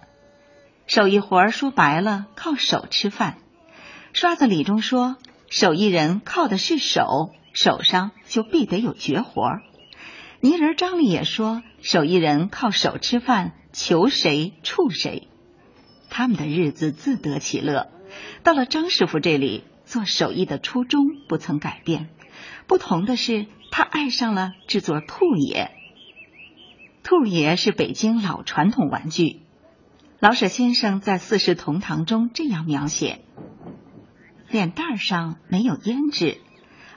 手艺活儿说白了，靠手吃饭。刷子李中说，手艺人靠的是手，手上就必得有绝活儿。泥人张力也说：“手艺人靠手吃饭，求谁处谁。他们的日子自得其乐。到了张师傅这里，做手艺的初衷不曾改变。不同的是，他爱上了制作兔爷。兔爷是北京老传统玩具。老舍先生在《四世同堂》中这样描写：脸蛋上没有胭脂，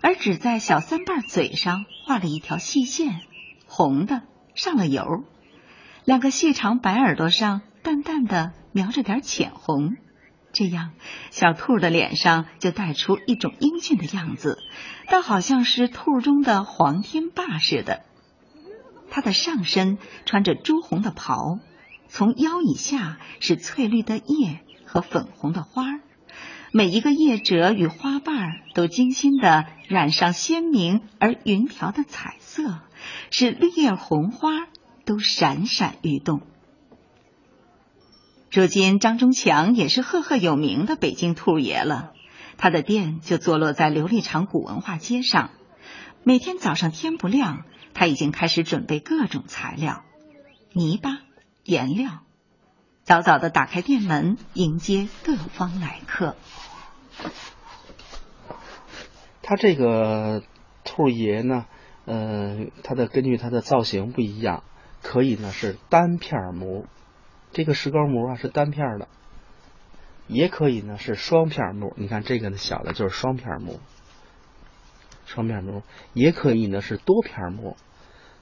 而只在小三瓣嘴上画了一条细线。”红的上了油，两个细长白耳朵上淡淡的描着点浅红，这样小兔的脸上就带出一种英俊的样子，倒好像是兔中的黄天霸似的。它的上身穿着朱红的袍，从腰以下是翠绿的叶和粉红的花儿，每一个叶褶与花瓣都精心的染上鲜明而匀调的彩色。是绿叶红花都闪闪欲动。如今张忠强也是赫赫有名的北京兔爷了，他的店就坐落在琉璃厂古文化街上。每天早上天不亮，他已经开始准备各种材料：泥巴、颜料。早早的打开店门，迎接各方来客。它这个兔爷呢，呃，它的根据它的造型不一样，可以呢是单片模，这个石膏模啊是单片的，也可以呢是双片模。你看这个呢小的就是双片模，双片模也可以呢是多片模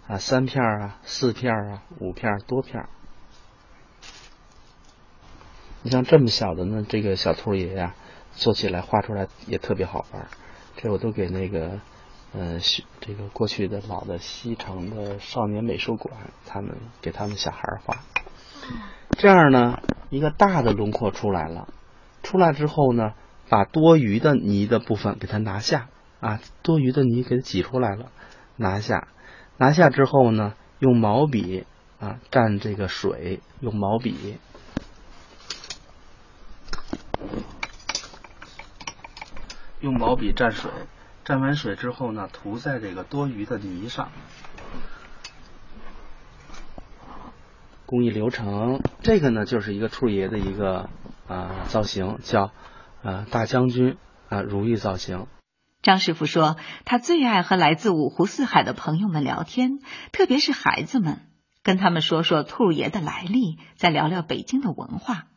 啊，三片啊、四片啊、五片、多片。你像这么小的呢，这个小兔爷呀，做起来画出来也特别好玩。这我都给那个，呃，这个过去的老的西城的少年美术馆，他们给他们小孩画。这样呢，一个大的轮廓出来了。出来之后呢，把多余的泥的部分给它拿下啊，多余的泥给它挤出来了，拿下。拿下之后呢，用毛笔啊蘸这个水，用毛笔。用毛笔蘸水，蘸完水之后呢，涂在这个多余的泥上。工艺流程，这个呢就是一个兔爷的一个啊造型，叫呃大将军啊如意造型。张师傅说，他最爱和来自五湖四海的朋友们聊天，特别是孩子们，跟他们说说兔爷的来历，再聊聊北京的文化。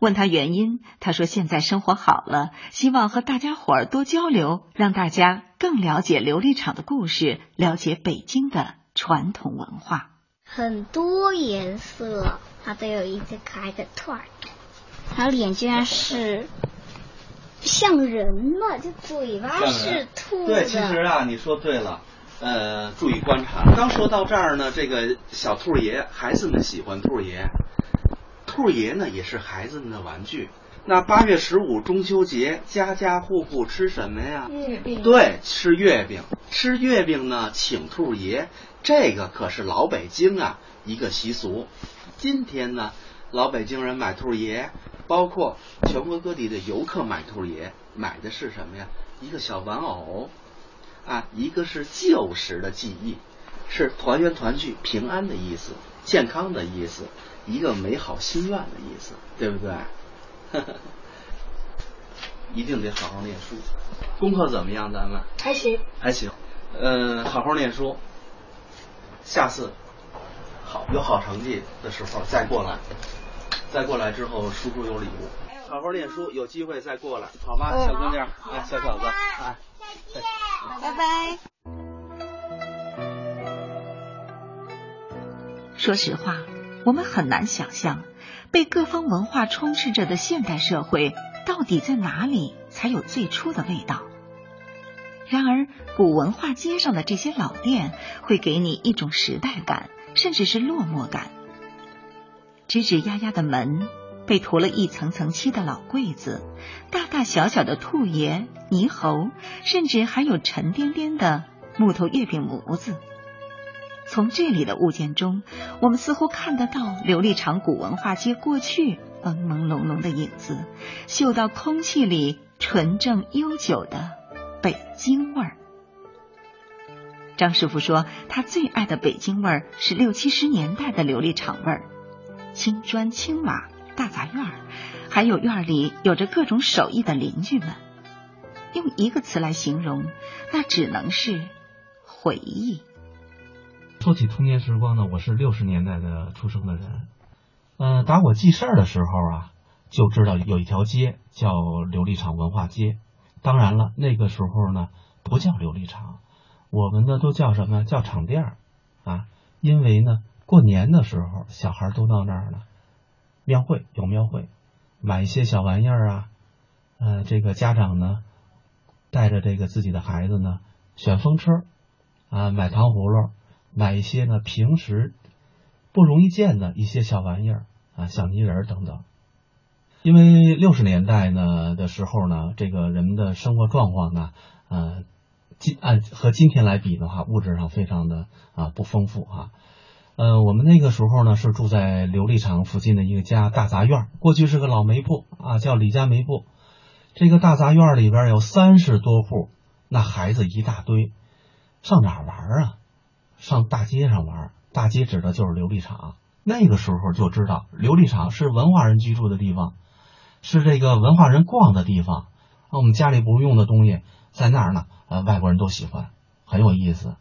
问他原因，他说现在生活好了，希望和大家伙儿多交流，让大家更了解琉璃厂的故事，了解北京的传统文化。很多颜色，它都有一只可爱的兔儿，它脸居然是像人的，就嘴巴是兔的。对，其实啊，你说对了，呃，注意观察。刚说到这儿呢，这个小兔爷，孩子们喜欢兔爷。兔爷呢也是孩子们的玩具。那八月十五中秋节，家家户户吃什么呀？月饼。对，吃月饼。吃月饼呢，请兔爷，这个可是老北京啊一个习俗。今天呢，老北京人买兔爷，包括全国各地的游客买兔爷，买的是什么呀？一个小玩偶啊，一个是旧时的记忆，是团圆团聚、平安的意思，健康的意思。一个美好心愿的意思，对不对？一定得好好念书，功课怎么样？咱们还行，还行。嗯，好好念书，下次好有好成绩的时候再过来，再过来之后叔叔有礼物。好好念书，有机会再过来，好吗？小姑娘，哎，小小子，哎，再见，拜拜。说实话。我们很难想象，被各方文化充斥着的现代社会，到底在哪里才有最初的味道？然而，古文化街上的这些老店，会给你一种时代感，甚至是落寞感。吱吱呀呀的门，被涂了一层层漆的老柜子，大大小小的兔爷、猕猴，甚至还有沉甸甸的木头月饼模子。从这里的物件中，我们似乎看得到琉璃厂古文化街过去朦朦胧胧的影子，嗅到空气里纯正悠久的北京味儿。张师傅说，他最爱的北京味儿是六七十年代的琉璃厂味儿，青砖青瓦大杂院，还有院里有着各种手艺的邻居们。用一个词来形容，那只能是回忆。说起童年时光呢，我是六十年代的出生的人，嗯，打我记事儿的时候啊，就知道有一条街叫琉璃厂文化街。当然了，那个时候呢不叫琉璃厂，我们呢都叫什么叫厂店儿啊？因为呢过年的时候小孩都到那儿呢，庙会有庙会，买一些小玩意儿啊，呃，这个家长呢带着这个自己的孩子呢选风车啊，买糖葫芦。买一些呢平时不容易见的一些小玩意儿啊，小泥人等等。因为六十年代呢的时候呢，这个人们的生活状况呢，呃，今按和今天来比的话，物质上非常的啊不丰富啊。呃，我们那个时候呢是住在琉璃厂附近的一个家大杂院，过去是个老煤铺啊，叫李家煤铺。这个大杂院里边有三十多户，那孩子一大堆，上哪玩啊？上大街上玩，大街指的就是琉璃厂那个时候就知道琉璃厂是文化人居住的地方，是这个文化人逛的地方。我们家里不用的东西在那儿呢，呃，外国人都喜欢，很有意思。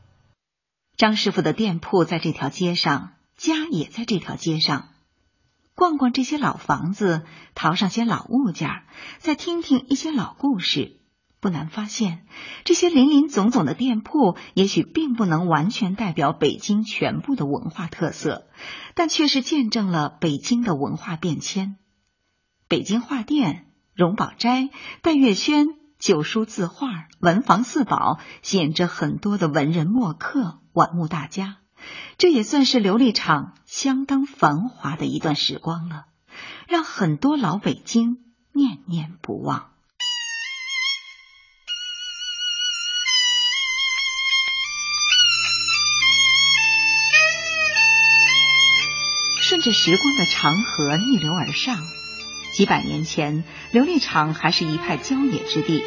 张师傅的店铺在这条街上，家也在这条街上。逛逛这些老房子，淘上些老物件，再听听一些老故事，不难发现，这些林林总总的店铺，也许并不能完全代表北京全部的文化特色，但却是见证了北京的文化变迁。北京画店、荣宝斋、戴月轩、九书字画、文房四宝，吸引着很多的文人墨客、玩物大家。这也算是琉璃厂相当繁华的一段时光了，让很多老北京念念不忘。顺着时光的长河逆流而上，几百年前，琉璃厂还是一派郊野之地。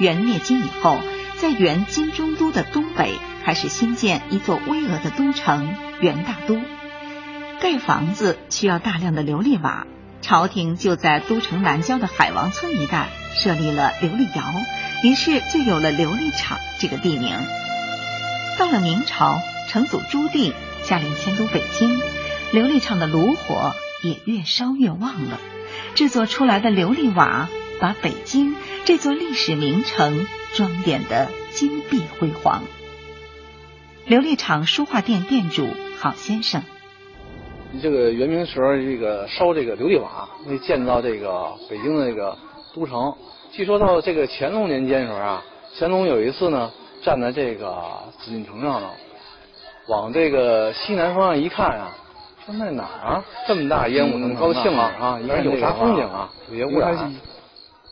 元灭金以后，在元金中都的东北。开始新建一座巍峨的都城元大都，盖房子需要大量的琉璃瓦，朝廷就在都城南郊的海王村一带设立了琉璃窑，于是就有了琉璃厂这个地名。到了明朝，成祖朱棣下令迁都北京，琉璃厂的炉火也越烧越旺了，制作出来的琉璃瓦把北京这座历史名城装点得金碧辉煌。琉璃厂书画店店主郝先生，这个元明时候这个烧这个琉璃瓦，为建造这个北京的这个都城。据说到这个乾隆年间时候啊，乾隆有一次呢，站在这个紫禁城上了，往这个西南方向一看啊，说那哪儿啊，这么大烟雾么高兴啊啊，有啥风景啊，有些污染。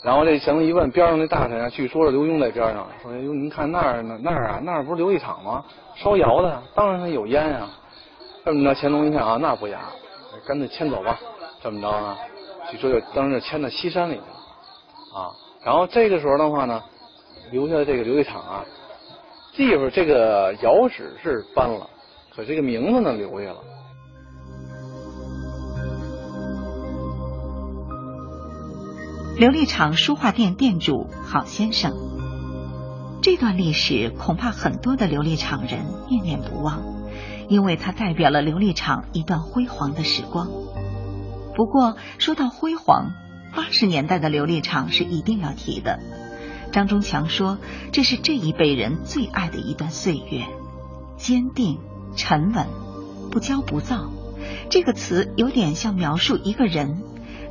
然后这乾隆一问边上那大臣啊，据说是刘墉在边上，说哟，您看那儿呢，那儿啊，那儿不是琉璃厂吗？烧窑的，当然它有烟啊。这么着，乾隆一看啊，那不雅，干脆迁走吧。这么着呢，据说就当时就迁到西山里去了啊。然后这个时候的话呢，留下这个琉璃厂啊，地方这个窑址是搬了，可这个名字呢留下了。琉璃厂书画店店主郝先生，这段历史恐怕很多的琉璃厂人念念不忘，因为它代表了琉璃厂一段辉煌的时光。不过说到辉煌，八十年代的琉璃厂是一定要提的。张忠强说，这是这一辈人最爱的一段岁月，坚定、沉稳、不骄不躁。这个词有点像描述一个人，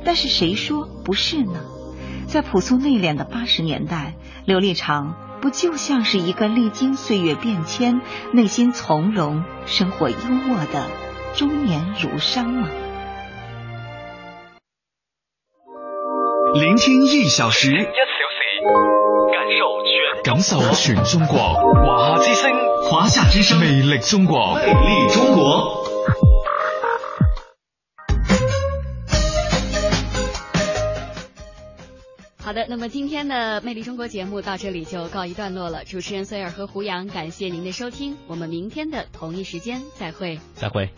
但是谁说不是呢？在朴素内敛的八十年代，琉璃厂不就像是一个历经岁月变迁、内心从容、生活优渥的中年儒商吗？聆听一小时，一小时，感受全。感受全中国，华夏之声，华夏之声，魅力中国，魅力中国。好的，那么今天的《魅力中国》节目到这里就告一段落了。主持人孙尔和胡杨，感谢您的收听，我们明天的同一时间再会。再会。